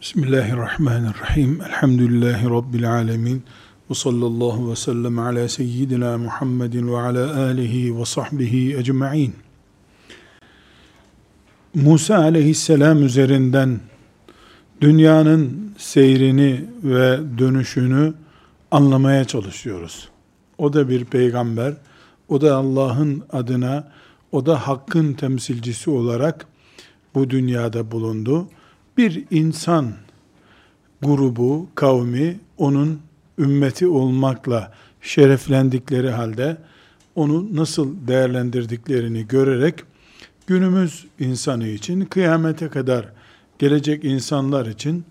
Bismillahirrahmanirrahim. Elhamdülillahi Rabbil alemin. Ve sallallahu ve sellem ala seyyidina Muhammedin ve ala alihi ve sahbihi ecma'in. Musa aleyhisselam üzerinden dünyanın seyrini ve dönüşünü anlamaya çalışıyoruz. O da bir peygamber, o da Allah'ın adına, o da hakkın temsilcisi olarak bu dünyada bulundu bir insan grubu, kavmi onun ümmeti olmakla şereflendikleri halde onu nasıl değerlendirdiklerini görerek günümüz insanı için kıyamete kadar gelecek insanlar için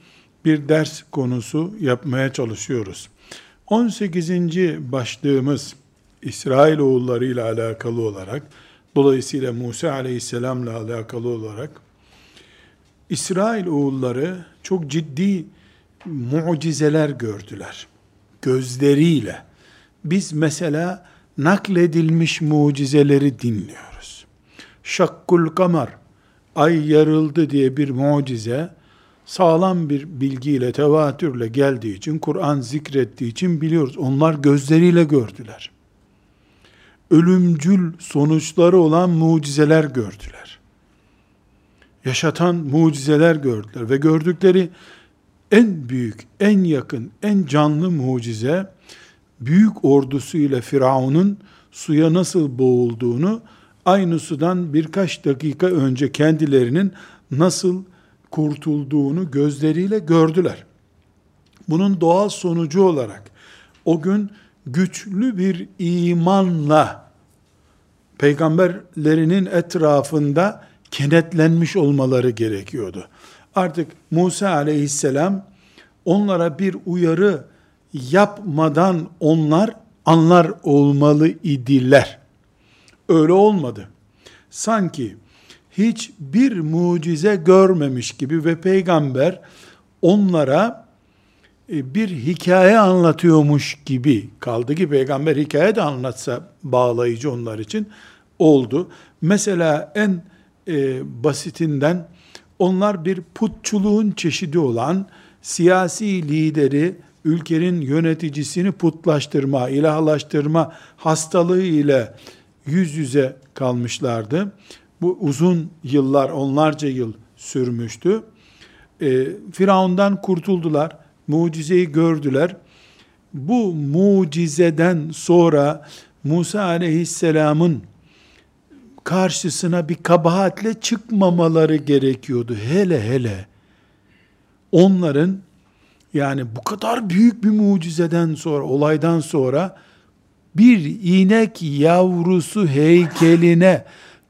bir ders konusu yapmaya çalışıyoruz. 18. başlığımız İsrail oğulları ile alakalı olarak dolayısıyla Musa aleyhisselamla alakalı olarak İsrail oğulları çok ciddi mucizeler gördüler. Gözleriyle. Biz mesela nakledilmiş mucizeleri dinliyoruz. Şakkul kamar, ay yarıldı diye bir mucize, sağlam bir bilgiyle, tevatürle geldiği için, Kur'an zikrettiği için biliyoruz. Onlar gözleriyle gördüler. Ölümcül sonuçları olan mucizeler gördüler yaşatan mucizeler gördüler ve gördükleri en büyük, en yakın, en canlı mucize büyük ordusuyla Firavun'un suya nasıl boğulduğunu aynı sudan birkaç dakika önce kendilerinin nasıl kurtulduğunu gözleriyle gördüler. Bunun doğal sonucu olarak o gün güçlü bir imanla peygamberlerinin etrafında kenetlenmiş olmaları gerekiyordu. Artık Musa aleyhisselam onlara bir uyarı yapmadan onlar anlar olmalı idiler. Öyle olmadı. Sanki hiçbir mucize görmemiş gibi ve peygamber onlara e, bir hikaye anlatıyormuş gibi kaldı ki peygamber hikaye de anlatsa bağlayıcı onlar için oldu. Mesela en e, basitinden onlar bir putçuluğun çeşidi olan siyasi lideri, ülkenin yöneticisini putlaştırma, ilahlaştırma hastalığı ile yüz yüze kalmışlardı. Bu uzun yıllar, onlarca yıl sürmüştü. E, Firavundan kurtuldular, mucizeyi gördüler. Bu mucizeden sonra Musa aleyhisselamın karşısına bir kabahatle çıkmamaları gerekiyordu. Hele hele onların yani bu kadar büyük bir mucizeden sonra, olaydan sonra bir inek yavrusu heykeline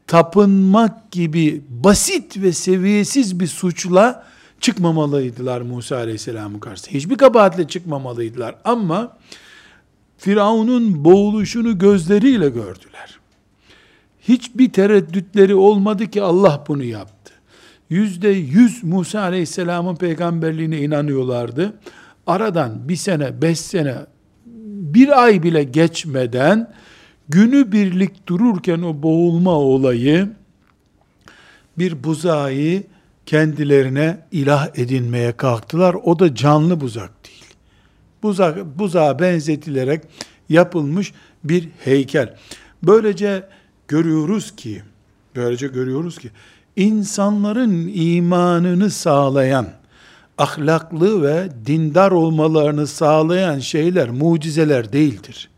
tapınmak gibi basit ve seviyesiz bir suçla çıkmamalıydılar Musa Aleyhisselam'ın karşısına. Hiçbir kabahatle çıkmamalıydılar ama Firavun'un boğuluşunu gözleriyle gördüler hiçbir tereddütleri olmadı ki Allah bunu yaptı. Yüzde yüz Musa Aleyhisselam'ın peygamberliğine inanıyorlardı. Aradan bir sene, beş sene, bir ay bile geçmeden günü birlik dururken o boğulma olayı bir buzağı kendilerine ilah edinmeye kalktılar. O da canlı buzak değil. Buzak, buzağa benzetilerek yapılmış bir heykel. Böylece görüyoruz ki, böylece görüyoruz ki, insanların imanını sağlayan, ahlaklı ve dindar olmalarını sağlayan şeyler mucizeler değildir.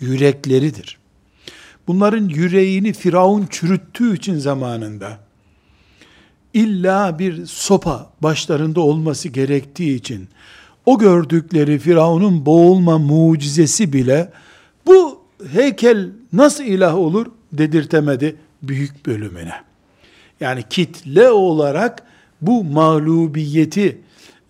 Yürekleridir. Bunların yüreğini Firavun çürüttüğü için zamanında illa bir sopa başlarında olması gerektiği için o gördükleri Firavun'un boğulma mucizesi bile bu heykel nasıl ilah olur dedirtemedi büyük bölümüne. Yani kitle olarak bu mağlubiyeti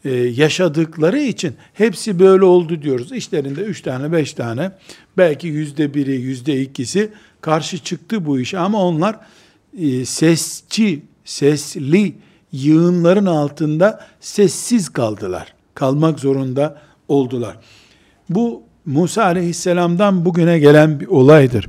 e, yaşadıkları için hepsi böyle oldu diyoruz. İşlerinde üç tane, beş tane, belki yüzde biri, yüzde ikisi karşı çıktı bu iş. Ama onlar e, sesçi, sesli yığınların altında sessiz kaldılar. Kalmak zorunda oldular. Bu Musa aleyhisselamdan bugüne gelen bir olaydır.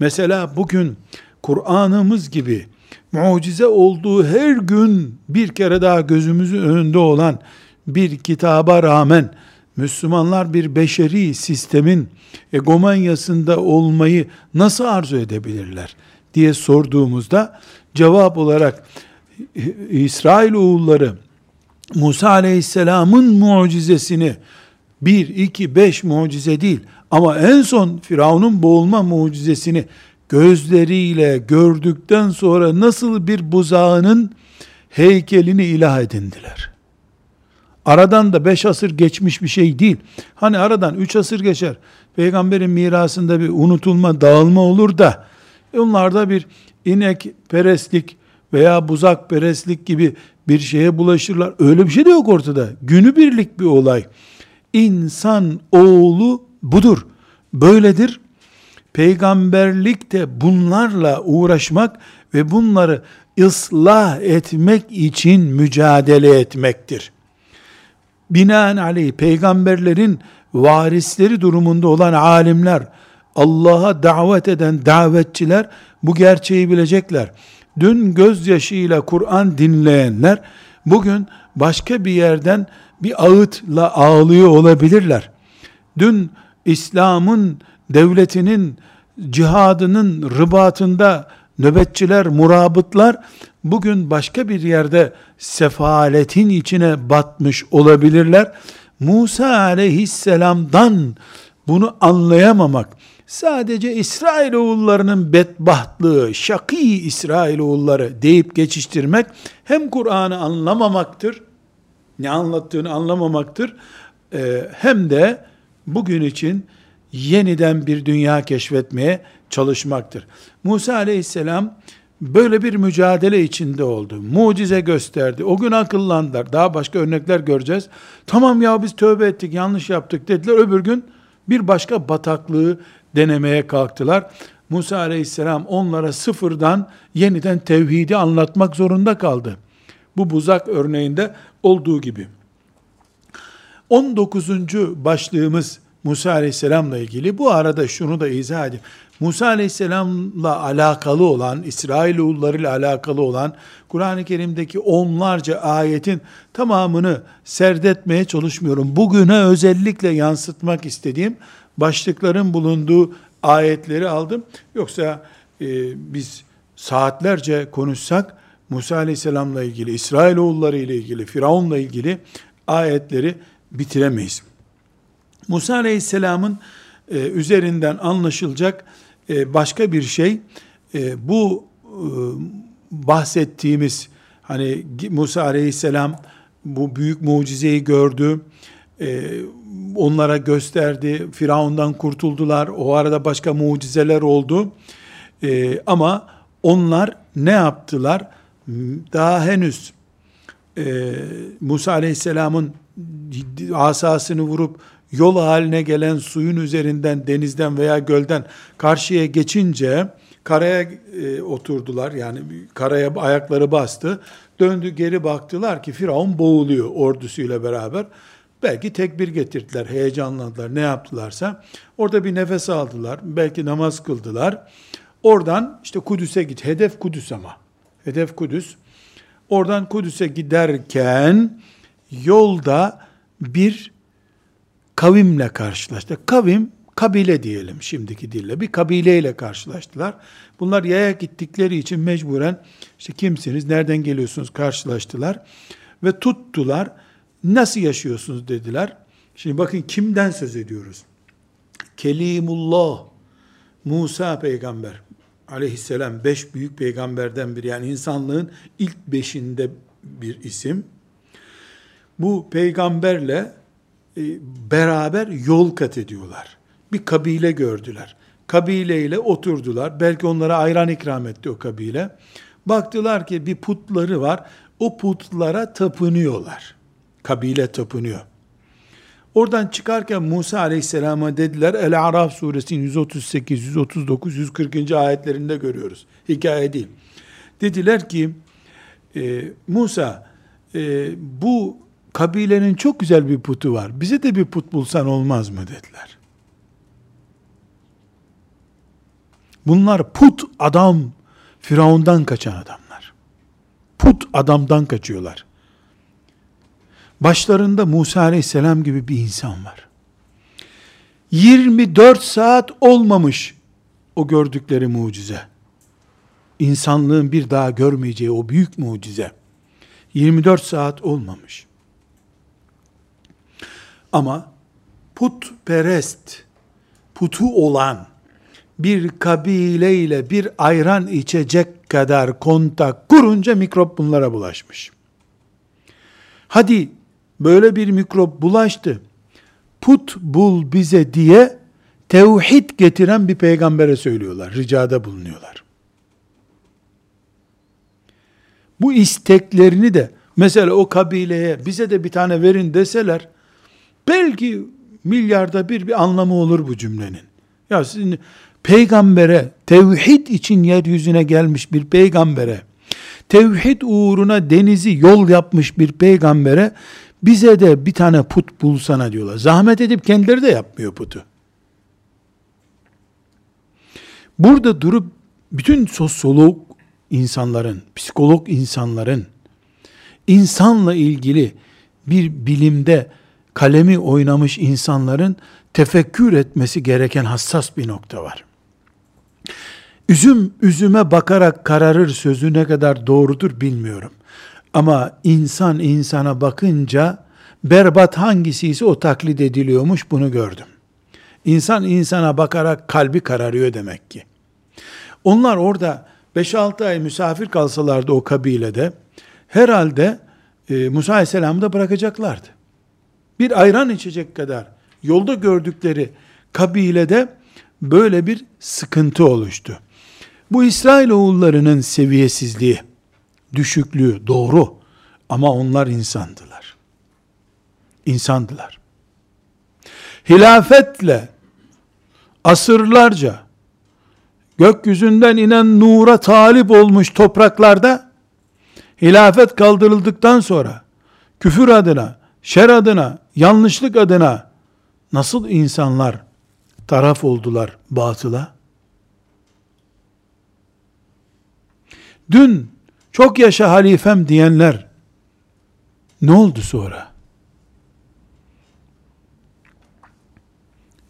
Mesela bugün Kur'an'ımız gibi mucize olduğu her gün bir kere daha gözümüzün önünde olan bir kitaba rağmen Müslümanlar bir beşeri sistemin egomanyasında olmayı nasıl arzu edebilirler diye sorduğumuzda cevap olarak İsrail oğulları Musa aleyhisselamın mucizesini bir, iki, beş mucize değil ama en son Firavun'un boğulma mucizesini gözleriyle gördükten sonra nasıl bir buzağının heykelini ilah edindiler. Aradan da beş asır geçmiş bir şey değil. Hani aradan üç asır geçer. Peygamberin mirasında bir unutulma, dağılma olur da onlarda bir inek perestlik veya buzak perestlik gibi bir şeye bulaşırlar. Öyle bir şey de yok ortada. Günü birlik bir olay. İnsan oğlu budur. Böyledir. Peygamberlik de bunlarla uğraşmak ve bunları ıslah etmek için mücadele etmektir. Binaenaleyh peygamberlerin varisleri durumunda olan alimler, Allah'a davet eden davetçiler bu gerçeği bilecekler. Dün gözyaşıyla Kur'an dinleyenler bugün başka bir yerden bir ağıtla ağlıyor olabilirler. Dün İslam'ın devletinin cihadının rıbatında nöbetçiler, murabıtlar bugün başka bir yerde sefaletin içine batmış olabilirler. Musa aleyhisselamdan bunu anlayamamak, sadece İsrailoğullarının bedbahtlığı, şakî İsrailoğulları deyip geçiştirmek hem Kur'an'ı anlamamaktır, ne anlattığını anlamamaktır, hem de bugün için yeniden bir dünya keşfetmeye çalışmaktır. Musa aleyhisselam böyle bir mücadele içinde oldu. Mucize gösterdi. O gün akıllandılar. Daha başka örnekler göreceğiz. Tamam ya biz tövbe ettik, yanlış yaptık dediler. Öbür gün bir başka bataklığı denemeye kalktılar. Musa aleyhisselam onlara sıfırdan yeniden tevhidi anlatmak zorunda kaldı. Bu buzak örneğinde olduğu gibi. 19. başlığımız Musa aleyhisselamla ilgili. Bu arada şunu da izah edeyim. Musa aleyhisselamla alakalı olan, İsrailoğulları ile alakalı olan Kur'an-ı Kerim'deki onlarca ayetin tamamını serdetmeye çalışmıyorum. Bugüne özellikle yansıtmak istediğim başlıkların bulunduğu ayetleri aldım. Yoksa e, biz saatlerce konuşsak Musa aleyhisselamla ilgili, İsrailoğulları ile ilgili, Firavun'la ilgili ayetleri bitiremeyiz. Musa aleyhisselamın e, üzerinden anlaşılacak e, başka bir şey, e, bu e, bahsettiğimiz, hani Musa aleyhisselam bu büyük mucizeyi gördü, e, onlara gösterdi, Firavundan kurtuldular, o arada başka mucizeler oldu, e, ama onlar ne yaptılar? Daha henüz e, Musa aleyhisselamın asasını vurup yol haline gelen suyun üzerinden denizden veya gölden karşıya geçince karaya e, oturdular. Yani karaya ayakları bastı. Döndü geri baktılar ki Firavun boğuluyor ordusuyla beraber. Belki tekbir getirdiler, heyecanlandılar, ne yaptılarsa. Orada bir nefes aldılar, belki namaz kıldılar. Oradan işte Kudüs'e git. Hedef Kudüs ama. Hedef Kudüs. Oradan Kudüs'e giderken yolda bir kavimle karşılaştı. Kavim, kabile diyelim şimdiki dille. Bir kabileyle karşılaştılar. Bunlar yaya gittikleri için mecburen işte kimsiniz, nereden geliyorsunuz karşılaştılar. Ve tuttular. Nasıl yaşıyorsunuz dediler. Şimdi bakın kimden söz ediyoruz? Kelimullah, Musa peygamber aleyhisselam beş büyük peygamberden biri yani insanlığın ilk beşinde bir isim. Bu peygamberle e, beraber yol kat ediyorlar. Bir kabile gördüler. Kabileyle oturdular. Belki onlara ayran ikram etti o kabile. Baktılar ki bir putları var. O putlara tapınıyorlar. Kabile tapınıyor. Oradan çıkarken Musa Aleyhisselam'a dediler, El-Araf suresinin 138, 139, 140. ayetlerinde görüyoruz. Hikaye değil. Dediler ki, e, Musa, e, bu kabilenin çok güzel bir putu var. Bize de bir put bulsan olmaz mı dediler. Bunlar put adam, Firavundan kaçan adamlar. put adamdan kaçıyorlar. Başlarında Musa aleyhisselam gibi bir insan var. 24 saat olmamış o gördükleri mucize. İnsanlığın bir daha görmeyeceği o büyük mucize. 24 saat olmamış. Ama putperest, putu olan bir kabileyle bir ayran içecek kadar kontak kurunca mikrop bunlara bulaşmış. Hadi böyle bir mikrop bulaştı. Put bul bize diye tevhid getiren bir peygambere söylüyorlar. Ricada bulunuyorlar. Bu isteklerini de mesela o kabileye bize de bir tane verin deseler belki milyarda bir bir anlamı olur bu cümlenin. Ya sizin peygambere, tevhid için yeryüzüne gelmiş bir peygambere, tevhid uğruna denizi yol yapmış bir peygambere, bize de bir tane put bulsana diyorlar. Zahmet edip kendileri de yapmıyor putu. Burada durup bütün sosyolog insanların, psikolog insanların insanla ilgili bir bilimde kalemi oynamış insanların tefekkür etmesi gereken hassas bir nokta var. Üzüm üzüme bakarak kararır sözü ne kadar doğrudur bilmiyorum. Ama insan insana bakınca berbat hangisi ise o taklit ediliyormuş bunu gördüm. İnsan insana bakarak kalbi kararıyor demek ki. Onlar orada 5-6 ay misafir kalsalardı o kabilede herhalde e, Musa Aleyhisselam'ı da bırakacaklardı. Bir ayran içecek kadar yolda gördükleri kabilede böyle bir sıkıntı oluştu. Bu İsrail oğullarının seviyesizliği, düşüklüğü doğru ama onlar insandılar. İnsandılar. Hilafetle asırlarca gökyüzünden inen nura talip olmuş topraklarda hilafet kaldırıldıktan sonra küfür adına, şer adına, yanlışlık adına nasıl insanlar taraf oldular batıla? Dün çok yaşa halifem diyenler ne oldu sonra?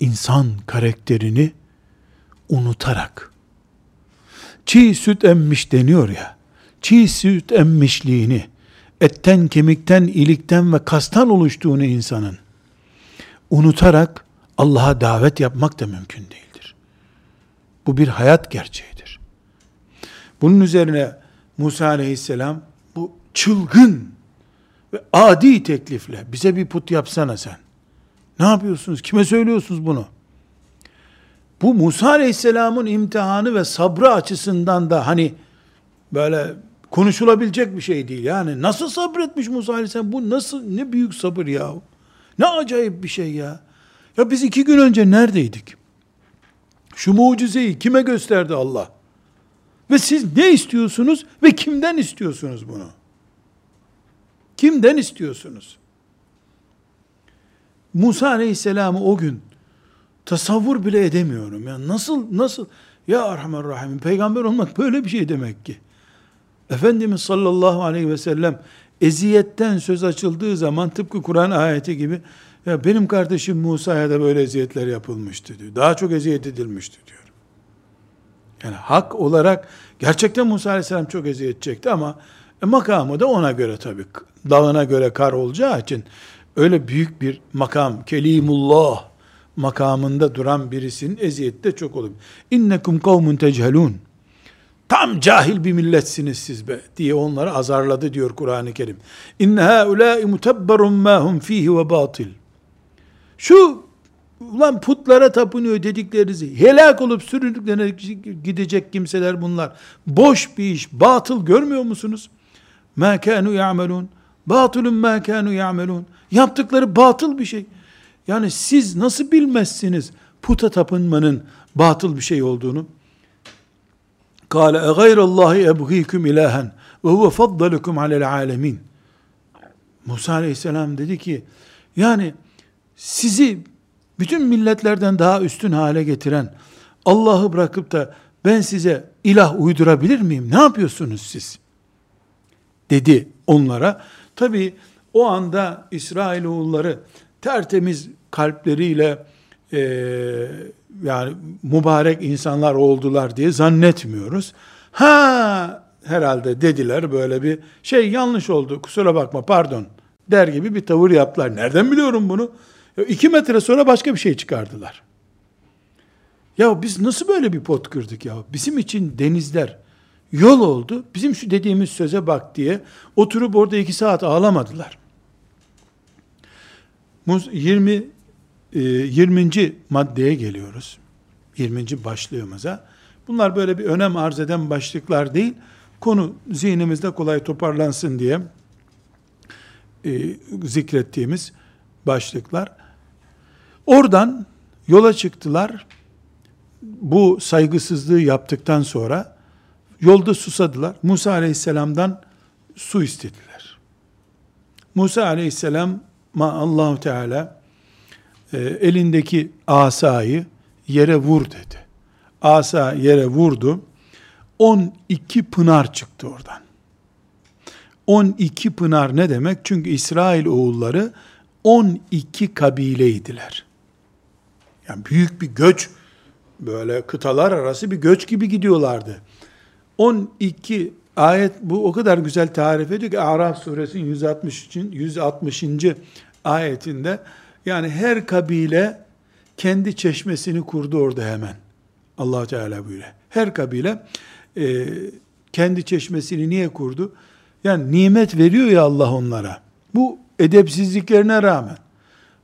İnsan karakterini unutarak çiğ süt emmiş deniyor ya, çiğ süt emmişliğini, etten, kemikten, ilikten ve kastan oluştuğunu insanın unutarak Allah'a davet yapmak da mümkün değildir. Bu bir hayat gerçeğidir. Bunun üzerine Musa aleyhisselam bu çılgın ve adi teklifle bize bir put yapsana sen. Ne yapıyorsunuz? Kime söylüyorsunuz bunu? Bu Musa Aleyhisselam'ın imtihanı ve sabrı açısından da hani böyle konuşulabilecek bir şey değil. Yani nasıl sabretmiş Musa Aleyhisselam? Bu nasıl ne büyük sabır ya. Ne acayip bir şey ya. Ya biz iki gün önce neredeydik? Şu mucizeyi kime gösterdi Allah? Ve siz ne istiyorsunuz ve kimden istiyorsunuz bunu? Kimden istiyorsunuz? Musa Aleyhisselam'ı o gün tasavvur bile edemiyorum. Ya nasıl nasıl ya Erhamer Rahim peygamber olmak böyle bir şey demek ki. Efendimiz sallallahu aleyhi ve sellem eziyetten söz açıldığı zaman tıpkı Kur'an ayeti gibi ya benim kardeşim Musa'ya da böyle eziyetler yapılmıştı diyor. Daha çok eziyet edilmişti diyor. Yani hak olarak gerçekten Musa aleyhisselam çok eziyet çekti ama e, makamı da ona göre tabii. Dağına göre kar olacağı için öyle büyük bir makam, kelimullah makamında duran birisinin eziyeti de çok olur. İnnekum kavmun techelun. Tam cahil bir milletsiniz siz be diye onları azarladı diyor Kur'an-ı Kerim. İnne haulâi mutabberun mâ hum fîhi ve batil. Şu ulan putlara tapınıyor dediklerinizi helak olup süründüklerine gidecek kimseler bunlar. Boş bir iş, batıl görmüyor musunuz? Mâ kânû ya'melûn. Batılun mâ kânû ya'melûn. Yaptıkları batıl bir şey. Yani siz nasıl bilmezsiniz puta tapınmanın batıl bir şey olduğunu? Kale e gayrallahi ebgîküm ilahen ve huve faddalukum alel alemin. Musa aleyhisselam dedi ki yani sizi bütün milletlerden daha üstün hale getiren Allah'ı bırakıp da ben size ilah uydurabilir miyim? Ne yapıyorsunuz siz? dedi onlara. Tabi o anda İsrailoğulları tertemiz kalpleriyle e, yani mübarek insanlar oldular diye zannetmiyoruz. Ha herhalde dediler böyle bir şey yanlış oldu kusura bakma pardon der gibi bir tavır yaptılar. Nereden biliyorum bunu? Ya iki metre sonra başka bir şey çıkardılar. Ya biz nasıl böyle bir pot kırdık ya? Bizim için denizler yol oldu. Bizim şu dediğimiz söze bak diye oturup orada iki saat ağlamadılar. 20 20. E, maddeye geliyoruz. 20. başlığımıza. Bunlar böyle bir önem arz eden başlıklar değil. Konu zihnimizde kolay toparlansın diye e, zikrettiğimiz başlıklar. Oradan yola çıktılar. Bu saygısızlığı yaptıktan sonra yolda susadılar. Musa aleyhisselamdan su istediler. Musa aleyhisselam ma Allahu Teala e, elindeki asayı yere vur dedi. Asa yere vurdu. 12 pınar çıktı oradan. 12 pınar ne demek? Çünkü İsrail oğulları 12 kabileydiler. Yani büyük bir göç, böyle kıtalar arası bir göç gibi gidiyorlardı. 12 ayet bu o kadar güzel tarif ediyor ki Araf suresinin 160. 160. ayetinde yani her kabile kendi çeşmesini kurdu orada hemen. Allah Teala buyuruyor. Her kabile e, kendi çeşmesini niye kurdu? Yani nimet veriyor ya Allah onlara. Bu edepsizliklerine rağmen,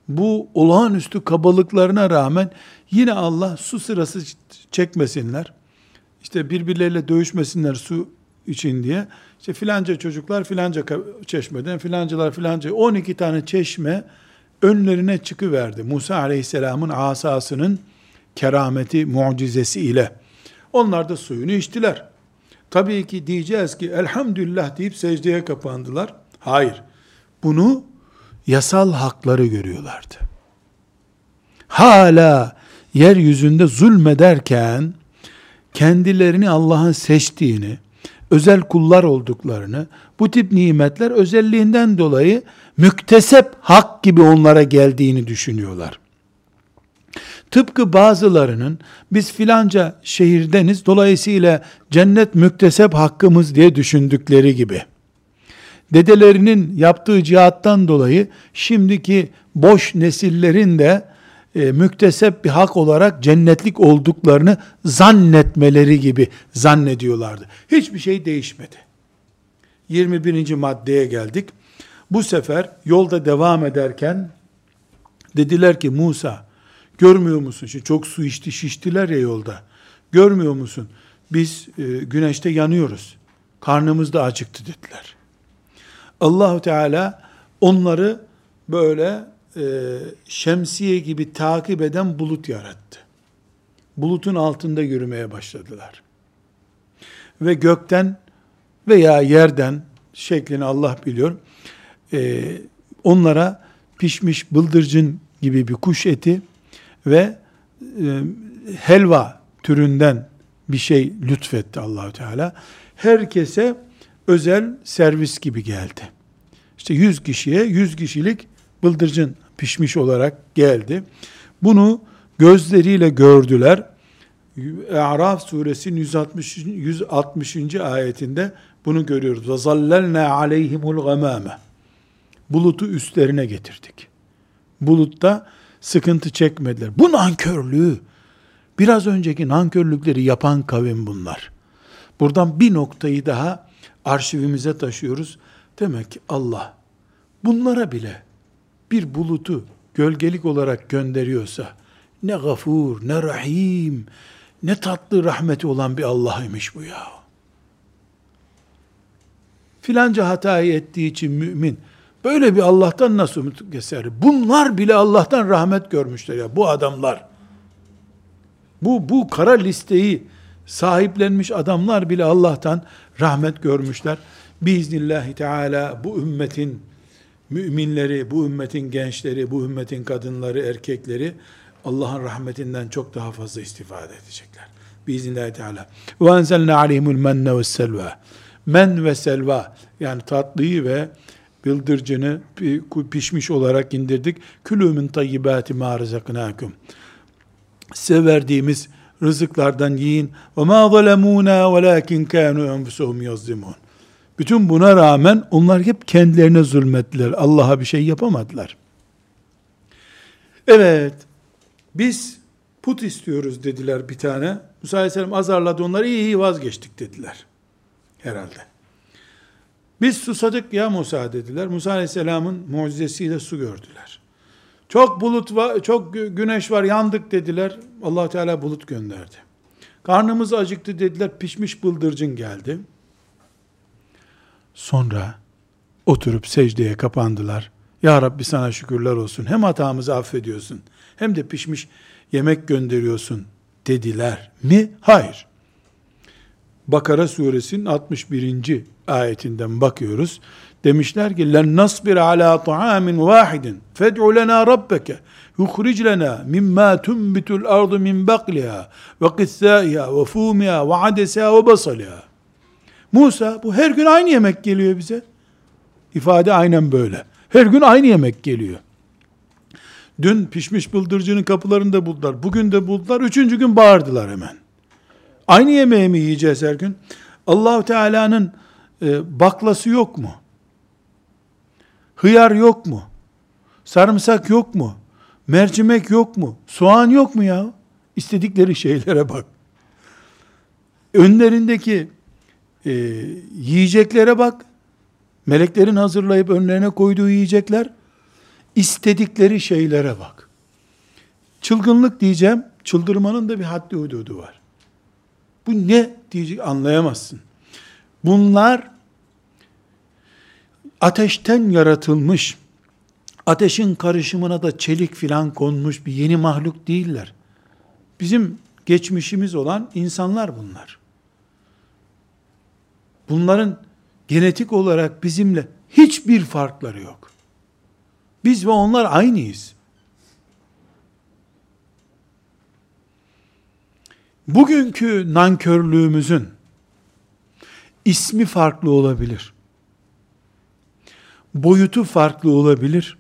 bu olağanüstü kabalıklarına rağmen yine Allah su sırası çekmesinler. İşte birbirleriyle dövüşmesinler su için diye. İşte filanca çocuklar filanca çeşmeden, filancalar filanca 12 tane çeşme önlerine çıkıverdi. Musa aleyhisselamın asasının kerameti, mucizesi ile. Onlar da suyunu içtiler. Tabii ki diyeceğiz ki elhamdülillah deyip secdeye kapandılar. Hayır. Bunu yasal hakları görüyorlardı. Hala yeryüzünde zulmederken kendilerini Allah'ın seçtiğini, özel kullar olduklarını, bu tip nimetler özelliğinden dolayı müktesep hak gibi onlara geldiğini düşünüyorlar. Tıpkı bazılarının biz filanca şehirdeniz dolayısıyla cennet müktesep hakkımız diye düşündükleri gibi. Dedelerinin yaptığı cihattan dolayı şimdiki boş nesillerin de e, müktesep bir hak olarak cennetlik olduklarını zannetmeleri gibi zannediyorlardı. Hiçbir şey değişmedi. 21. maddeye geldik. Bu sefer yolda devam ederken dediler ki Musa görmüyor musun? Şimdi çok su içti şiştiler ya yolda. Görmüyor musun? Biz e, güneşte yanıyoruz. Karnımız da acıktı dediler. Allahu Teala onları böyle e, şemsiye gibi takip eden bulut yarattı. Bulutun altında yürümeye başladılar. Ve gökten veya yerden şeklini Allah biliyor. E, onlara pişmiş bıldırcın gibi bir kuş eti ve e, helva türünden bir şey lütfetti Allahü Teala. Herkese özel servis gibi geldi. İşte 100 kişiye 100 kişilik bıldırcın pişmiş olarak geldi. Bunu gözleriyle gördüler. Araf suresinin 160. 160. ayetinde bunu görüyoruz. Ve zallelna aleyhimul gamame. Bulutu üstlerine getirdik. Bulutta sıkıntı çekmediler. Bu nankörlüğü, biraz önceki nankörlükleri yapan kavim bunlar. Buradan bir noktayı daha arşivimize taşıyoruz. Demek ki Allah bunlara bile bir bulutu gölgelik olarak gönderiyorsa ne gafur, ne rahim, ne tatlı rahmeti olan bir Allah'ymış bu ya. Filanca hatayı ettiği için mümin böyle bir Allah'tan nasıl umut keser? Bunlar bile Allah'tan rahmet görmüşler ya bu adamlar. Bu bu kara listeyi sahiplenmiş adamlar bile Allah'tan rahmet görmüşler. Biiznillahü teala bu ümmetin müminleri, bu ümmetin gençleri, bu ümmetin kadınları, erkekleri Allah'ın rahmetinden çok daha fazla istifade edecekler. Biiznillahü teala. Ve enzelna aleyhimul menne ve selva. men ve selva yani tatlıyı ve bıldırcını pişmiş olarak indirdik. Külümün tayyibati ma rızaknakum. Size verdiğimiz rızıklardan yiyin. Ve ma zalemuna velakin kanu enfusuhum yazlimun. Bütün buna rağmen onlar hep kendilerine zulmettiler. Allah'a bir şey yapamadılar. Evet, biz put istiyoruz dediler bir tane. Musa Aleyhisselam azarladı onları, iyi iyi vazgeçtik dediler. Herhalde. Biz susadık ya Musa dediler. Musa Aleyhisselam'ın mucizesiyle su gördüler. Çok bulut var, çok güneş var, yandık dediler. Allah Teala bulut gönderdi. Karnımız acıktı dediler. Pişmiş bıldırcın geldi. Sonra oturup secdeye kapandılar. Ya Rabbi sana şükürler olsun. Hem hatamızı affediyorsun hem de pişmiş yemek gönderiyorsun dediler mi? Hayır. Bakara suresinin 61. ayetinden bakıyoruz. Demişler ki len nasbir ala ta'amin vahidin fed'u lena rabbeke yukhric lena mimma tunbitul ardu min bakliha ve qithaiha ve fumiha ve adesiha ve basaliha. Musa bu her gün aynı yemek geliyor bize. İfade aynen böyle. Her gün aynı yemek geliyor. Dün pişmiş bıldırcının kapılarında buldular. Bugün de buldular. Üçüncü gün bağırdılar hemen. Aynı yemeği mi yiyeceğiz her gün? allah Teala'nın e, baklası yok mu? Hıyar yok mu? Sarımsak yok mu? Mercimek yok mu? Soğan yok mu ya? İstedikleri şeylere bak. Önlerindeki e, yiyeceklere bak. Meleklerin hazırlayıp önlerine koyduğu yiyecekler. istedikleri şeylere bak. Çılgınlık diyeceğim. Çıldırmanın da bir haddi hududu var. Bu ne diyecek anlayamazsın. Bunlar ateşten yaratılmış, ateşin karışımına da çelik filan konmuş bir yeni mahluk değiller. Bizim geçmişimiz olan insanlar bunlar. Bunların genetik olarak bizimle hiçbir farkları yok. Biz ve onlar aynıyız. Bugünkü nankörlüğümüzün ismi farklı olabilir. Boyutu farklı olabilir.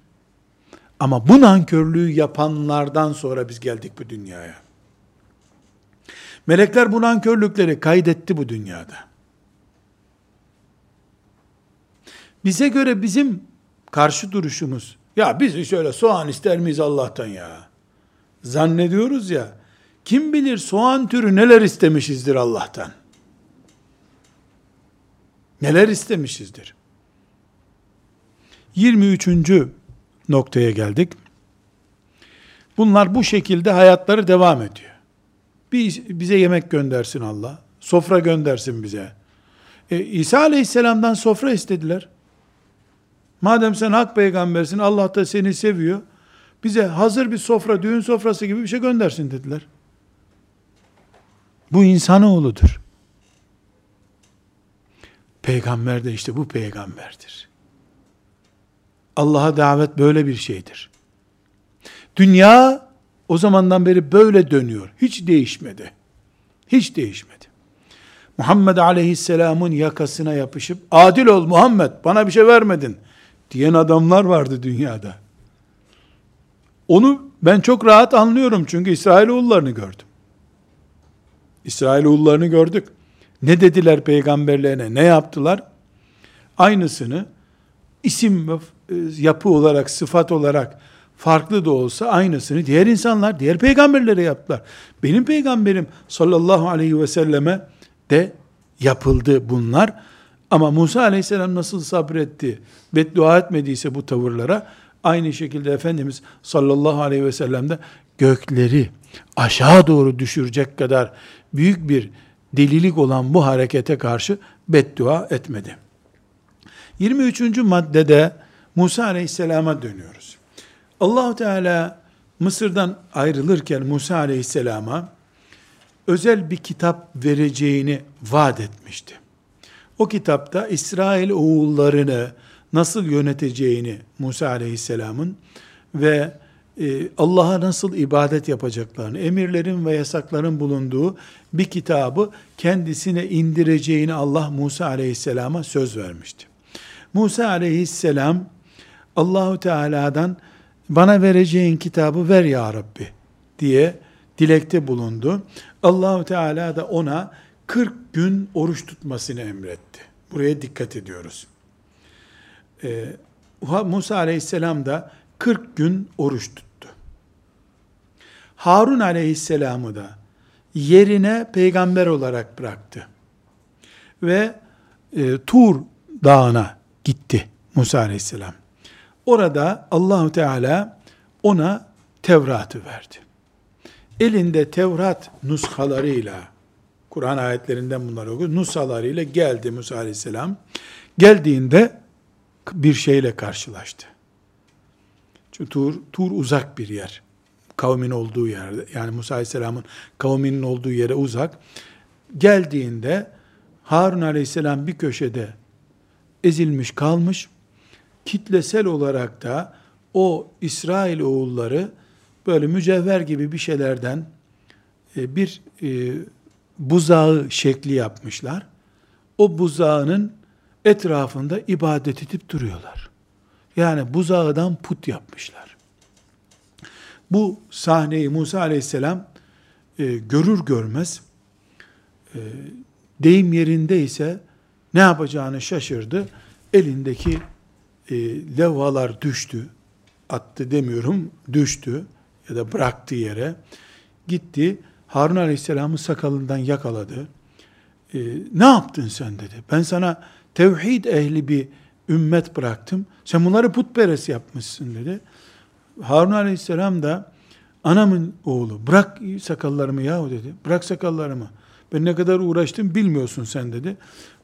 Ama bu nankörlüğü yapanlardan sonra biz geldik bu dünyaya. Melekler bu nankörlükleri kaydetti bu dünyada. Bize göre bizim karşı duruşumuz, ya biz şöyle soğan ister miyiz Allah'tan ya? Zannediyoruz ya, kim bilir soğan türü neler istemişizdir Allah'tan. Neler istemişizdir. 23. noktaya geldik. Bunlar bu şekilde hayatları devam ediyor. bize yemek göndersin Allah. Sofra göndersin bize. E, İsa Aleyhisselam'dan sofra istediler. Madem sen hak peygambersin, Allah da seni seviyor. Bize hazır bir sofra, düğün sofrası gibi bir şey göndersin dediler. Bu insanoğludur. Peygamber de işte bu peygamberdir. Allah'a davet böyle bir şeydir. Dünya o zamandan beri böyle dönüyor. Hiç değişmedi. Hiç değişmedi. Muhammed Aleyhisselam'ın yakasına yapışıp adil ol Muhammed bana bir şey vermedin diyen adamlar vardı dünyada. Onu ben çok rahat anlıyorum çünkü İsrailoğullarını gördüm. İsrailoğullarını gördük. Ne dediler peygamberlerine, ne yaptılar? Aynısını isim ve yapı olarak, sıfat olarak farklı da olsa aynısını diğer insanlar, diğer peygamberlere yaptılar. Benim peygamberim sallallahu aleyhi ve selleme de yapıldı bunlar. Ama Musa aleyhisselam nasıl sabretti, beddua etmediyse bu tavırlara, aynı şekilde Efendimiz sallallahu aleyhi ve sellem de gökleri aşağı doğru düşürecek kadar büyük bir delilik olan bu harekete karşı beddua etmedi. 23. maddede Musa Aleyhisselam'a dönüyoruz. allah Teala Mısır'dan ayrılırken Musa Aleyhisselam'a özel bir kitap vereceğini vaat etmişti. O kitapta İsrail oğullarını nasıl yöneteceğini Musa Aleyhisselam'ın ve e, Allah'a nasıl ibadet yapacaklarını, emirlerin ve yasakların bulunduğu bir kitabı kendisine indireceğini Allah Musa aleyhisselama söz vermişti. Musa aleyhisselam Allahu Teala'dan bana vereceğin kitabı ver ya Rabbi diye dilekte bulundu. Allahu Teala da ona 40 gün oruç tutmasını emretti. Buraya dikkat ediyoruz. Ee, Musa aleyhisselam da 40 gün oruç tuttu. Harun aleyhisselamı da yerine peygamber olarak bıraktı. Ve e, Tur dağına gitti Musa aleyhisselam. Orada Allahu Teala ona Tevrat'ı verdi. Elinde Tevrat nuskalarıyla, Kur'an ayetlerinden bunları okuyor, nuskalarıyla geldi Musa aleyhisselam. Geldiğinde bir şeyle karşılaştı. Çünkü Tur, Tur uzak bir yer. Kavmin olduğu yerde. Yani Musa Aleyhisselam'ın kavminin olduğu yere uzak. Geldiğinde Harun Aleyhisselam bir köşede ezilmiş kalmış. Kitlesel olarak da o İsrail oğulları böyle mücevher gibi bir şeylerden e, bir e, buzağı şekli yapmışlar. O buzağının etrafında ibadet edip duruyorlar. Yani buzağıdan put yapmışlar. Bu sahneyi Musa aleyhisselam e, görür görmez deyim yerinde ise ne yapacağını şaşırdı. Elindeki e, levhalar düştü. Attı demiyorum, düştü ya da bıraktı yere. Gitti, Harun Aleyhisselam'ın sakalından yakaladı. E, ne yaptın sen dedi. Ben sana tevhid ehli bir ümmet bıraktım. Sen bunları putperest yapmışsın dedi. Harun aleyhisselam da anamın oğlu bırak sakallarımı yahu dedi. Bırak sakallarımı. Ben ne kadar uğraştım bilmiyorsun sen dedi.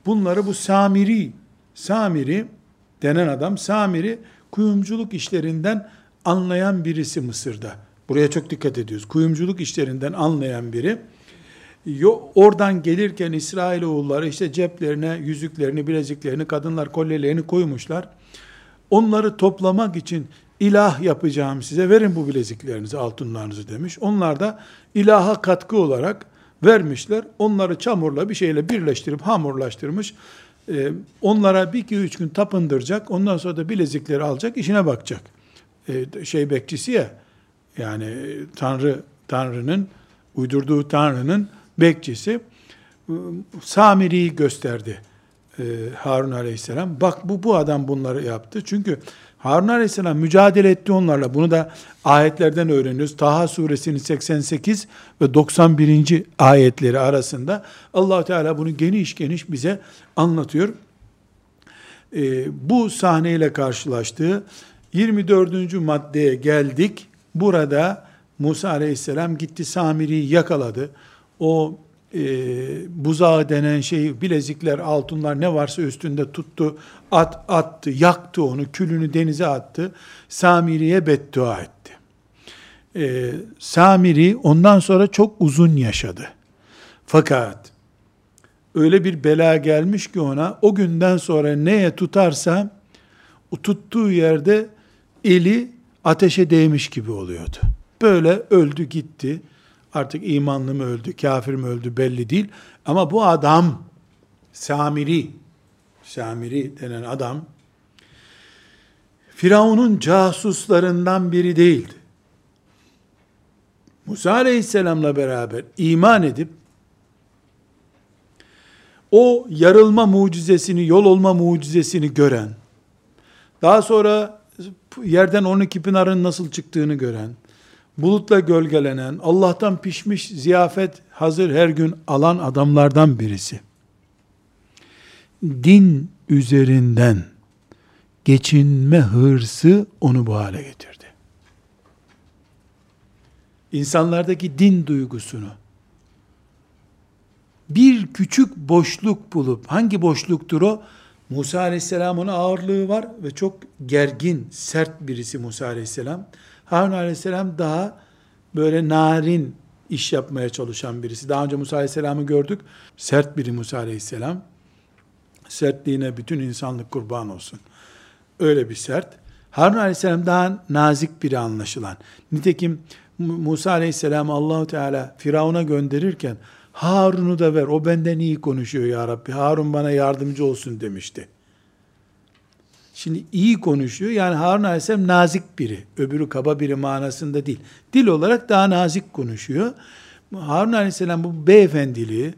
Bunları bu Samiri, Samiri denen adam Samiri kuyumculuk işlerinden anlayan birisi Mısır'da. Buraya çok dikkat ediyoruz. Kuyumculuk işlerinden anlayan biri oradan gelirken İsrail oğulları işte ceplerine yüzüklerini, bileziklerini, kadınlar kolyelerini koymuşlar. Onları toplamak için ilah yapacağım size verin bu bileziklerinizi, altınlarınızı demiş. Onlar da ilaha katkı olarak vermişler. Onları çamurla bir şeyle birleştirip hamurlaştırmış. Ee, onlara bir iki üç gün tapındıracak. Ondan sonra da bilezikleri alacak, işine bakacak. Ee, şey bekçisi ya, yani Tanrı, Tanrı'nın, uydurduğu Tanrı'nın bekçisi Samiri'yi gösterdi e, Harun Aleyhisselam. Bak bu bu adam bunları yaptı. Çünkü Harun Aleyhisselam mücadele etti onlarla. Bunu da ayetlerden öğreniyoruz. Taha suresinin 88 ve 91. ayetleri arasında allah Teala bunu geniş geniş bize anlatıyor. E, bu sahneyle karşılaştığı 24. maddeye geldik. Burada Musa Aleyhisselam gitti Samiri'yi yakaladı o e, buzağı denen şey, bilezikler, altınlar ne varsa üstünde tuttu, at attı, yaktı onu, külünü denize attı. Samiri'ye beddua etti. E, Samiri ondan sonra çok uzun yaşadı. Fakat öyle bir bela gelmiş ki ona o günden sonra neye tutarsa o tuttuğu yerde eli ateşe değmiş gibi oluyordu. Böyle öldü gitti. Artık imanlı mı öldü, kafir mi öldü belli değil. Ama bu adam Samiri, Samiri denen adam Firavun'un casuslarından biri değildi. Musa Aleyhisselam'la beraber iman edip o yarılma mucizesini, yol olma mucizesini gören, daha sonra yerden 12 pınarın nasıl çıktığını gören, bulutla gölgelenen, Allah'tan pişmiş ziyafet hazır her gün alan adamlardan birisi. Din üzerinden geçinme hırsı onu bu hale getirdi. İnsanlardaki din duygusunu bir küçük boşluk bulup, hangi boşluktur o? Musa Aleyhisselam'ın ağırlığı var ve çok gergin, sert birisi Musa Aleyhisselam. Harun aleyhisselam daha böyle narin iş yapmaya çalışan birisi. Daha önce Musa aleyhisselamı gördük. Sert biri Musa aleyhisselam. Sertliğine bütün insanlık kurban olsun. Öyle bir sert. Harun aleyhisselam daha nazik biri anlaşılan. Nitekim Musa aleyhisselam Allahu Teala Firavun'a gönderirken Harun'u da ver o benden iyi konuşuyor ya Rabbi. Harun bana yardımcı olsun demişti. Şimdi iyi konuşuyor. Yani Harun Aleyhisselam nazik biri. Öbürü kaba biri manasında değil. Dil olarak daha nazik konuşuyor. Harun Aleyhisselam bu beyefendiliği,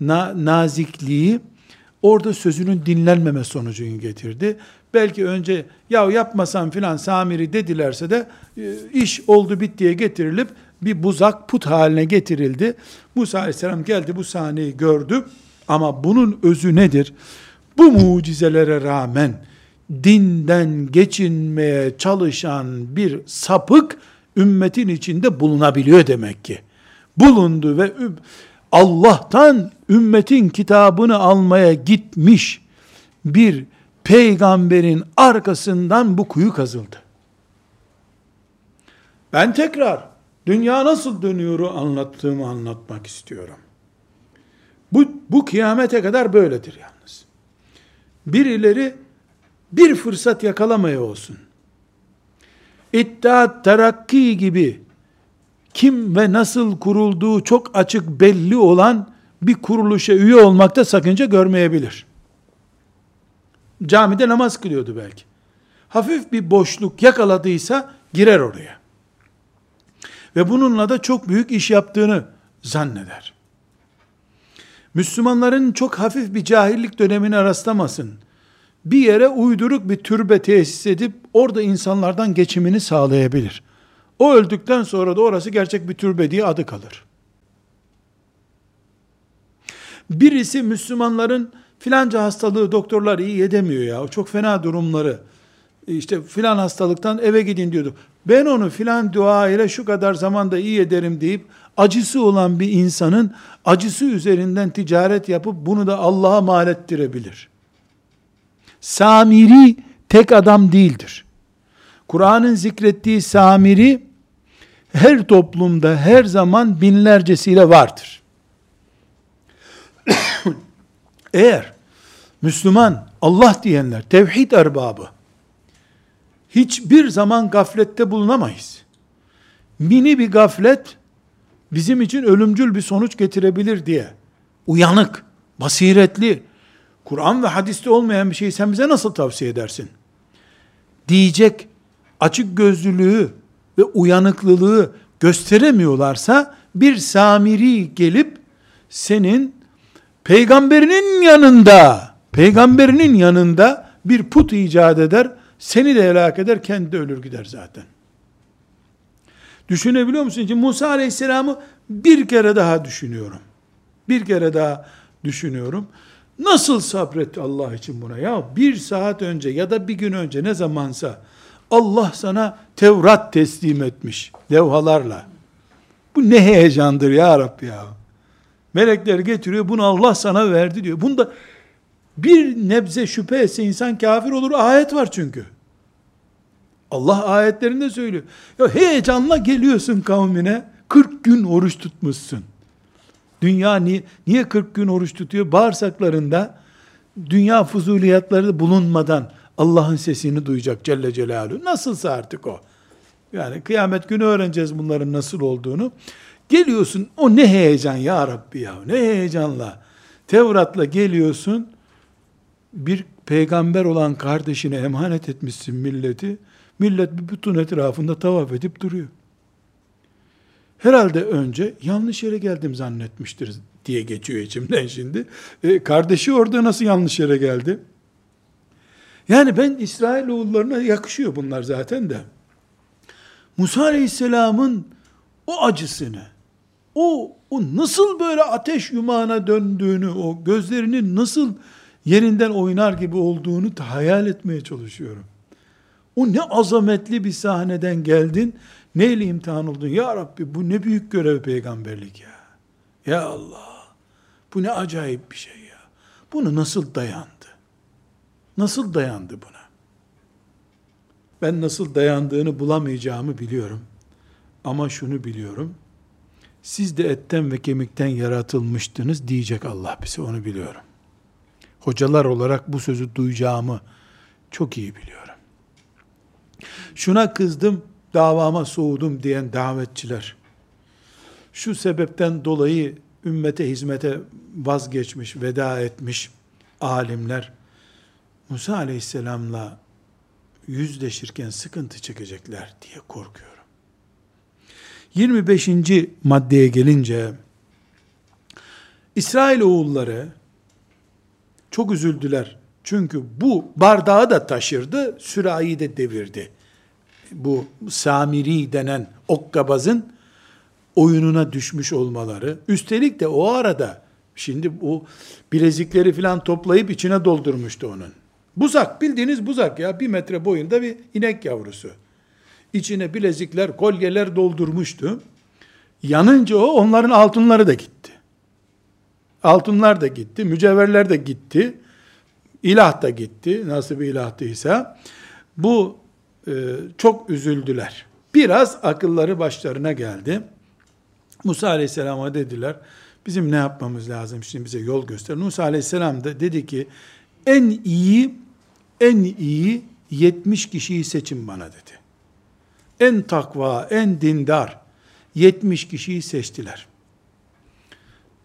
na, nazikliği orada sözünün dinlenmeme sonucunu getirdi. Belki önce ya yapmasan filan Samiri dedilerse de e, iş oldu bittiye getirilip bir buzak put haline getirildi. Musa Aleyhisselam geldi bu sahneyi gördü. Ama bunun özü nedir? Bu mucizelere rağmen dinden geçinmeye çalışan bir sapık ümmetin içinde bulunabiliyor demek ki. Bulundu ve Allah'tan ümmetin kitabını almaya gitmiş bir peygamberin arkasından bu kuyu kazıldı. Ben tekrar dünya nasıl dönüyoru anlattığımı anlatmak istiyorum. Bu, bu kıyamete kadar böyledir yalnız. Birileri bir fırsat yakalamaya olsun. İttihat terakki gibi kim ve nasıl kurulduğu çok açık belli olan bir kuruluşa üye olmakta sakınca görmeyebilir. Camide namaz kılıyordu belki. Hafif bir boşluk yakaladıysa girer oraya. Ve bununla da çok büyük iş yaptığını zanneder. Müslümanların çok hafif bir cahillik dönemine rastlamasın bir yere uyduruk bir türbe tesis edip orada insanlardan geçimini sağlayabilir. O öldükten sonra da orası gerçek bir türbe diye adı kalır. Birisi Müslümanların filanca hastalığı doktorlar iyi edemiyor ya. Çok fena durumları. İşte filan hastalıktan eve gidin diyordu. Ben onu filan dua ile şu kadar zamanda iyi ederim deyip acısı olan bir insanın acısı üzerinden ticaret yapıp bunu da Allah'a mal ettirebilir. Samiri tek adam değildir. Kur'an'ın zikrettiği Samiri her toplumda her zaman binlercesiyle vardır. Eğer Müslüman, Allah diyenler, tevhid erbabı, hiçbir zaman gaflette bulunamayız. Mini bir gaflet, bizim için ölümcül bir sonuç getirebilir diye, uyanık, basiretli, Kur'an ve hadiste olmayan bir şeyi sen bize nasıl tavsiye edersin? Diyecek açık gözlülüğü ve uyanıklılığı gösteremiyorlarsa bir samiri gelip senin peygamberinin yanında peygamberinin yanında bir put icat eder, seni de helak eder, kendi de ölür gider zaten. Düşünebiliyor musun? Şimdi Musa Aleyhisselam'ı bir kere daha düşünüyorum. Bir kere daha düşünüyorum. Nasıl sabretti Allah için buna? Ya bir saat önce ya da bir gün önce ne zamansa Allah sana Tevrat teslim etmiş levhalarla. Bu ne heyecandır ya Rabbi ya. Melekler getiriyor bunu Allah sana verdi diyor. Bunda bir nebze şüphe etse insan kafir olur. Ayet var çünkü. Allah ayetlerinde söylüyor. Ya heyecanla geliyorsun kavmine 40 gün oruç tutmuşsun. Dünya niye, niye 40 gün oruç tutuyor? Bağırsaklarında dünya fuzuliyatları bulunmadan Allah'ın sesini duyacak Celle Celaluhu. Nasılsa artık o. Yani kıyamet günü öğreneceğiz bunların nasıl olduğunu. Geliyorsun o ne heyecan ya Rabbi ya ne heyecanla. Tevrat'la geliyorsun bir peygamber olan kardeşine emanet etmişsin milleti. Millet bütün etrafında tavaf edip duruyor herhalde önce yanlış yere geldim zannetmiştir diye geçiyor içimden şimdi. E, kardeşi orada nasıl yanlış yere geldi? Yani ben İsrailoğullarına yakışıyor bunlar zaten de. Musa Aleyhisselam'ın o acısını, o, o nasıl böyle ateş yumağına döndüğünü, o gözlerinin nasıl yerinden oynar gibi olduğunu hayal etmeye çalışıyorum. O ne azametli bir sahneden geldin Neyle imtihan oldun? Ya Rabbi bu ne büyük görev peygamberlik ya. Ya Allah. Bu ne acayip bir şey ya. Bunu nasıl dayandı? Nasıl dayandı buna? Ben nasıl dayandığını bulamayacağımı biliyorum. Ama şunu biliyorum. Siz de etten ve kemikten yaratılmıştınız diyecek Allah bize onu biliyorum. Hocalar olarak bu sözü duyacağımı çok iyi biliyorum. Şuna kızdım, davama soğudum diyen davetçiler, şu sebepten dolayı ümmete hizmete vazgeçmiş, veda etmiş alimler, Musa aleyhisselamla yüzleşirken sıkıntı çekecekler diye korkuyorum. 25. maddeye gelince, İsrail oğulları çok üzüldüler. Çünkü bu bardağı da taşırdı, sürahi de devirdi. Bu Samiri denen okkabazın oyununa düşmüş olmaları. Üstelik de o arada şimdi bu bilezikleri filan toplayıp içine doldurmuştu onun. Buzak bildiğiniz buzak ya bir metre boyunda bir inek yavrusu. İçine bilezikler, kolyeler doldurmuştu. Yanınca o onların altınları da gitti. Altınlar da gitti, mücevherler de gitti. İlah da gitti, nasıl bir ilahtıysa. Bu çok üzüldüler. Biraz akılları başlarına geldi. Musa Aleyhisselam'a dediler, bizim ne yapmamız lazım şimdi bize yol göster. Musa Aleyhisselam da dedi ki, en iyi, en iyi 70 kişiyi seçin bana dedi. En takva, en dindar 70 kişiyi seçtiler.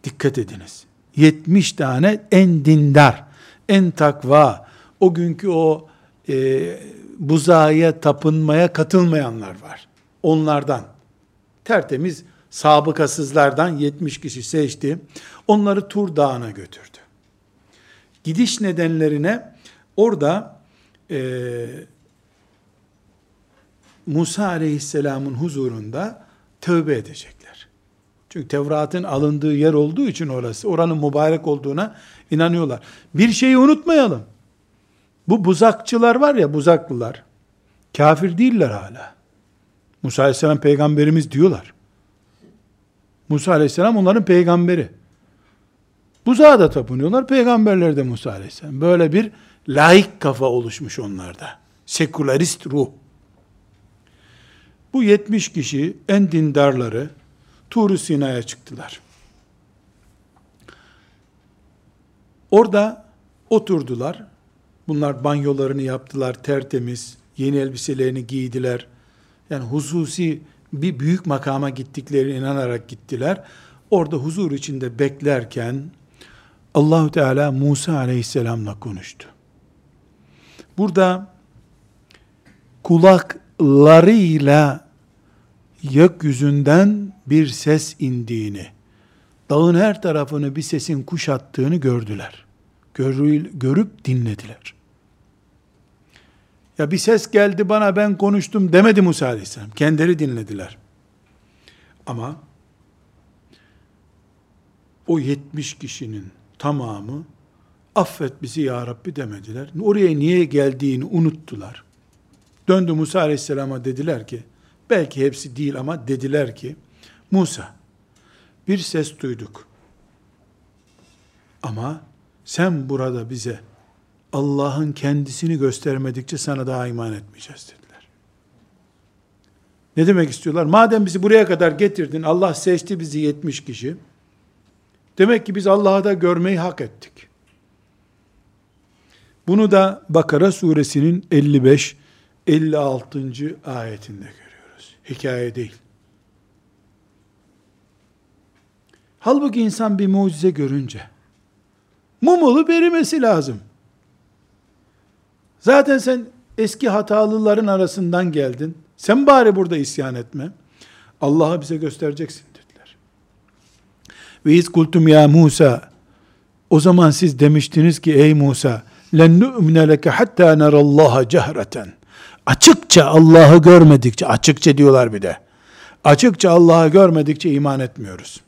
Dikkat ediniz. 70 tane en dindar, en takva, o günkü o e, buzağıya tapınmaya katılmayanlar var. Onlardan tertemiz sabıkasızlardan 70 kişi seçti. Onları Tur Dağı'na götürdü. Gidiş nedenlerine orada e, Musa Aleyhisselam'ın huzurunda tövbe edecekler. Çünkü Tevrat'ın alındığı yer olduğu için orası, oranın mübarek olduğuna inanıyorlar. Bir şeyi unutmayalım. Bu buzakçılar var ya, buzaklılar, kafir değiller hala. Musa Aleyhisselam peygamberimiz diyorlar. Musa Aleyhisselam onların peygamberi. Buzağa da tapınıyorlar, peygamberler de Musa Aleyhisselam. Böyle bir laik kafa oluşmuş onlarda. Sekülerist ruh. Bu 70 kişi en dindarları tur Sina'ya çıktılar. Orada oturdular. Bunlar banyolarını yaptılar tertemiz. Yeni elbiselerini giydiler. Yani hususi bir büyük makama gittiklerine inanarak gittiler. Orada huzur içinde beklerken Allahu Teala Musa Aleyhisselam'la konuştu. Burada kulaklarıyla gökyüzünden bir ses indiğini, dağın her tarafını bir sesin kuşattığını gördüler. Görüp dinlediler. Ya bir ses geldi bana ben konuştum demedi Musa Aleyhisselam. Kendileri dinlediler. Ama o 70 kişinin tamamı affet bizi ya Rabbi demediler. Oraya niye geldiğini unuttular. Döndü Musa Aleyhisselam'a dediler ki, belki hepsi değil ama dediler ki, Musa, bir ses duyduk. Ama sen burada bize Allah'ın kendisini göstermedikçe sana daha iman etmeyeceğiz dediler. Ne demek istiyorlar? Madem bizi buraya kadar getirdin, Allah seçti bizi 70 kişi. Demek ki biz Allah'ı da görmeyi hak ettik. Bunu da Bakara suresinin 55 56. ayetinde görüyoruz. Hikaye değil. Halbuki insan bir mucize görünce mumulu verilmesi lazım. Zaten sen eski hatalıların arasından geldin. Sen bari burada isyan etme. Allah'ı bize göstereceksin dediler. Ve iz kultum ya Musa o zaman siz demiştiniz ki ey Musa len nu'mine leke hatta nerallaha cehreten açıkça Allah'ı görmedikçe açıkça diyorlar bir de açıkça Allah'ı görmedikçe iman etmiyoruz.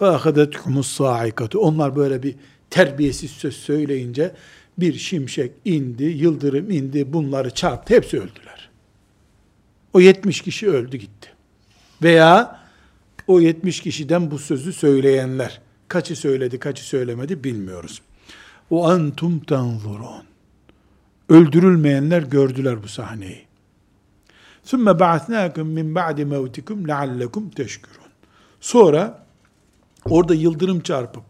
فَاَخَذَتْكُمُ الصَّاعِكَةُ Onlar böyle bir terbiyesiz söz söyleyince bir şimşek indi, yıldırım indi, bunları çarptı, hepsi öldüler. O 70 kişi öldü gitti. Veya o 70 kişiden bu sözü söyleyenler, kaçı söyledi, kaçı söylemedi bilmiyoruz. O antum tanzurun. Öldürülmeyenler gördüler bu sahneyi. Sümme ba'atnâkum min ba'di mevtikum leallekum teşkürün. Sonra orada yıldırım çarpıp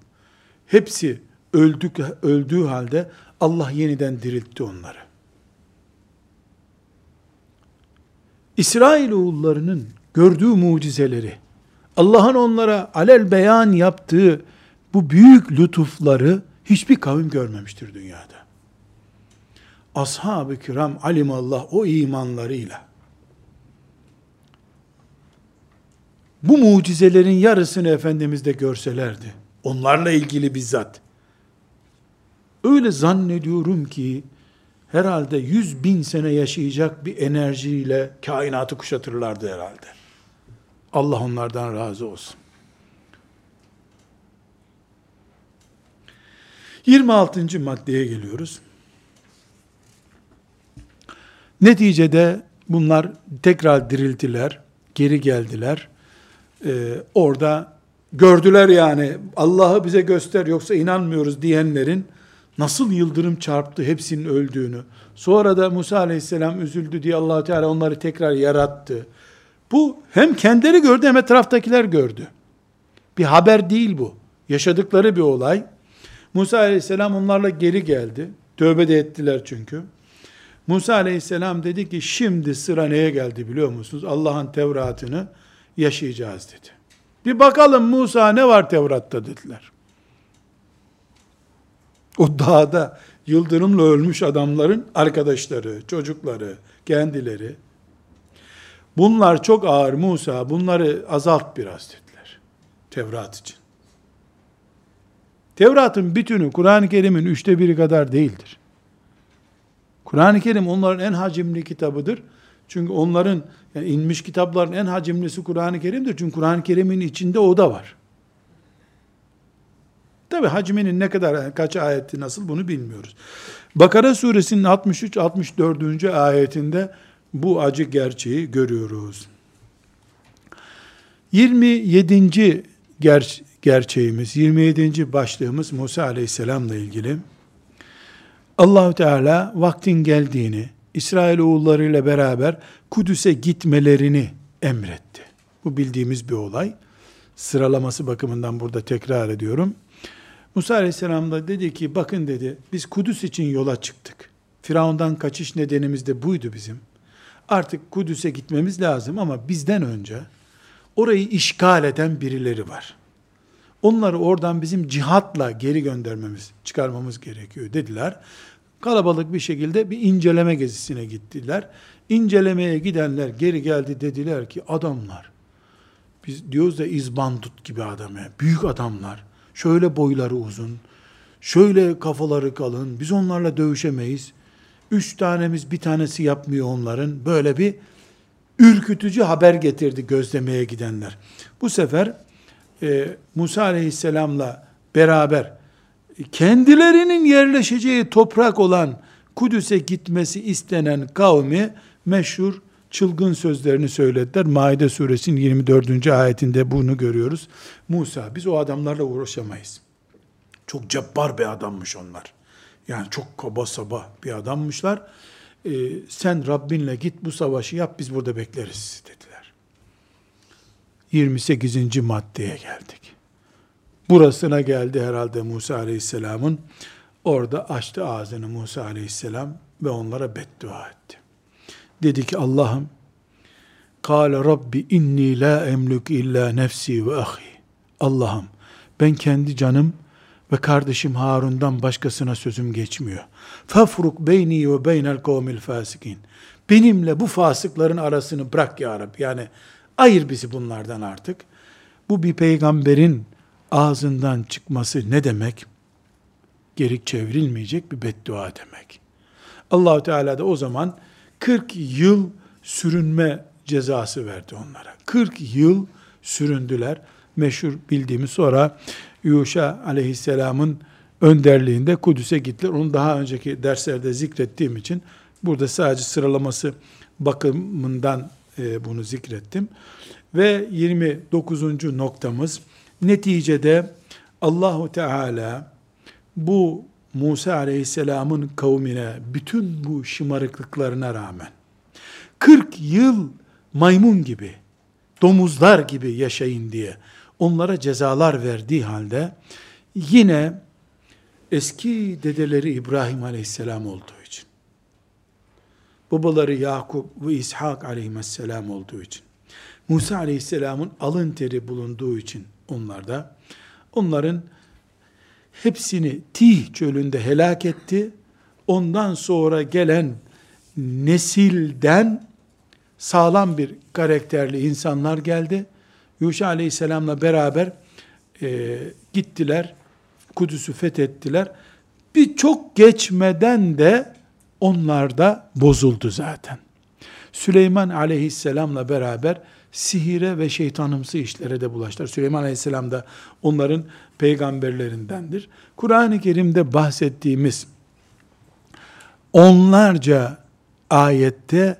hepsi öldük, öldüğü halde Allah yeniden diriltti onları. İsrailoğullarının gördüğü mucizeleri, Allah'ın onlara alel beyan yaptığı bu büyük lütufları hiçbir kavim görmemiştir dünyada. Ashab-ı kiram alimallah o imanlarıyla bu mucizelerin yarısını Efendimiz de görselerdi. Onlarla ilgili bizzat. Öyle zannediyorum ki herhalde yüz bin sene yaşayacak bir enerjiyle kainatı kuşatırlardı herhalde. Allah onlardan razı olsun. 26. maddeye geliyoruz. Neticede bunlar tekrar dirildiler, geri geldiler. Ee, orada gördüler yani Allah'ı bize göster yoksa inanmıyoruz diyenlerin nasıl yıldırım çarptı hepsinin öldüğünü. Sonra da Musa aleyhisselam üzüldü diye allah Teala onları tekrar yarattı. Bu hem kendileri gördü hem etraftakiler gördü. Bir haber değil bu. Yaşadıkları bir olay. Musa aleyhisselam onlarla geri geldi. Tövbe de ettiler çünkü. Musa aleyhisselam dedi ki şimdi sıra neye geldi biliyor musunuz? Allah'ın Tevrat'ını yaşayacağız dedi. Bir bakalım Musa ne var Tevrat'ta dediler. O dağda yıldırımla ölmüş adamların arkadaşları, çocukları, kendileri. Bunlar çok ağır Musa, bunları azalt biraz dediler. Tevrat için. Tevrat'ın bütünü Kur'an-ı Kerim'in üçte biri kadar değildir. Kur'an-ı Kerim onların en hacimli kitabıdır. Çünkü onların yani inmiş kitapların en hacimlisi Kur'an-ı Kerim'dir. Çünkü Kur'an-ı Kerim'in içinde o da var. Tabi hacminin ne kadar, kaç ayetti nasıl bunu bilmiyoruz. Bakara suresinin 63-64. ayetinde bu acı gerçeği görüyoruz. 27. Ger gerçeğimiz, 27. başlığımız Musa aleyhisselamla ilgili. Allahu Teala vaktin geldiğini, İsrail oğullarıyla beraber Kudüs'e gitmelerini emretti. Bu bildiğimiz bir olay. Sıralaması bakımından burada tekrar ediyorum. Musa Aleyhisselam da dedi ki bakın dedi biz Kudüs için yola çıktık. Firavundan kaçış nedenimiz de buydu bizim. Artık Kudüs'e gitmemiz lazım ama bizden önce orayı işgal eden birileri var. Onları oradan bizim cihatla geri göndermemiz, çıkarmamız gerekiyor dediler. Kalabalık bir şekilde bir inceleme gezisine gittiler. İncelemeye gidenler geri geldi dediler ki adamlar, biz diyoruz da izbandut gibi adam ya, büyük adamlar, şöyle boyları uzun, şöyle kafaları kalın, biz onlarla dövüşemeyiz. Üç tanemiz bir tanesi yapmıyor onların. Böyle bir ürkütücü haber getirdi gözlemeye gidenler. Bu sefer e, Musa aleyhisselamla beraber kendilerinin yerleşeceği toprak olan Kudüs'e gitmesi istenen kavmi meşhur çılgın sözlerini söylediler. Maide suresinin 24. ayetinde bunu görüyoruz. Musa biz o adamlarla uğraşamayız. Çok cebbar bir adammış onlar. Yani çok kaba saba bir adammışlar. Ee, sen Rabbinle git bu savaşı yap biz burada bekleriz dediler. 28. maddeye geldik. Burasına geldi herhalde Musa Aleyhisselam'ın. Orada açtı ağzını Musa Aleyhisselam ve onlara beddua etti. Dedi ki Allah'ım Kale Rabbi inni la emlük illa nefsi ve ahi. Allah'ım ben kendi canım ve kardeşim Harun'dan başkasına sözüm geçmiyor. Fafruk beyni ve beynel kavmil fasikin. Benimle bu fasıkların arasını bırak ya Rabbi. Yani ayır bizi bunlardan artık. Bu bir peygamberin ağzından çıkması ne demek? Geri çevrilmeyecek bir beddua demek. Allahu Teala da o zaman 40 yıl sürünme cezası verdi onlara. 40 yıl süründüler. Meşhur bildiğimiz sonra Yuşa aleyhisselamın önderliğinde Kudüs'e gittiler. Onu daha önceki derslerde zikrettiğim için burada sadece sıralaması bakımından e, bunu zikrettim. Ve 29. noktamız neticede Allahu Teala bu Musa Aleyhisselam'ın kavmine bütün bu şımarıklıklarına rağmen 40 yıl maymun gibi, domuzlar gibi yaşayın diye onlara cezalar verdiği halde yine eski dedeleri İbrahim Aleyhisselam olduğu için babaları Yakup ve İshak aleyhisselam olduğu için, Musa aleyhisselamın alın teri bulunduğu için onlarda, onların hepsini Tih çölünde helak etti. Ondan sonra gelen nesilden sağlam bir karakterli insanlar geldi. Yuşa aleyhisselamla beraber e, gittiler. Kudüs'ü fethettiler. Bir çok geçmeden de onlar da bozuldu zaten. Süleyman aleyhisselamla beraber sihire ve şeytanımsı işlere de bulaştılar. Süleyman aleyhisselam da onların peygamberlerindendir. Kur'an-ı Kerim'de bahsettiğimiz onlarca ayette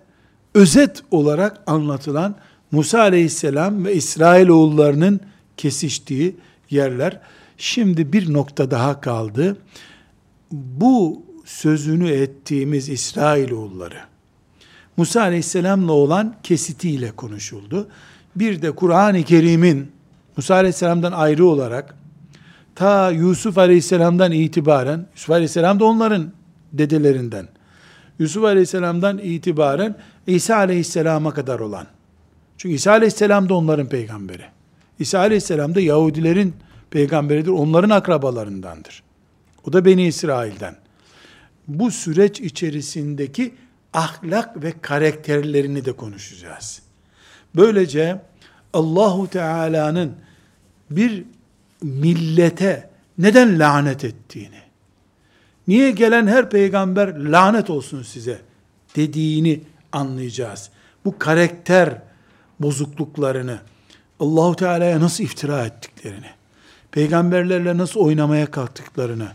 özet olarak anlatılan Musa aleyhisselam ve İsrailoğullarının kesiştiği yerler. Şimdi bir nokta daha kaldı. Bu sözünü ettiğimiz İsrailoğulları, Musa aleyhisselamla olan kesitiyle konuşuldu. Bir de Kur'an-ı Kerim'in Musa aleyhisselamdan ayrı olarak ta Yusuf aleyhisselamdan itibaren, Yusuf aleyhisselam da onların dedelerinden, Yusuf aleyhisselamdan itibaren İsa aleyhisselama kadar olan, çünkü İsa aleyhisselam da onların peygamberi. İsa aleyhisselam da Yahudilerin peygamberidir, onların akrabalarındandır. O da Beni İsrail'den. Bu süreç içerisindeki ahlak ve karakterlerini de konuşacağız. Böylece Allahu Teala'nın bir millete neden lanet ettiğini, niye gelen her peygamber lanet olsun size dediğini anlayacağız. Bu karakter bozukluklarını, Allahu Teala'ya nasıl iftira ettiklerini, peygamberlerle nasıl oynamaya kalktıklarını,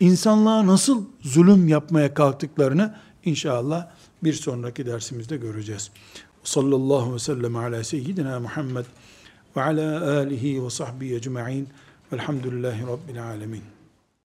insanlığa nasıl zulüm yapmaya kalktıklarını inşallah bir sonraki dersimizde göreceğiz. Sallallahu ve sellem ala seyyidina Muhammed ve ala alihi ve sahbihi ecma'in velhamdülillahi rabbil alemin.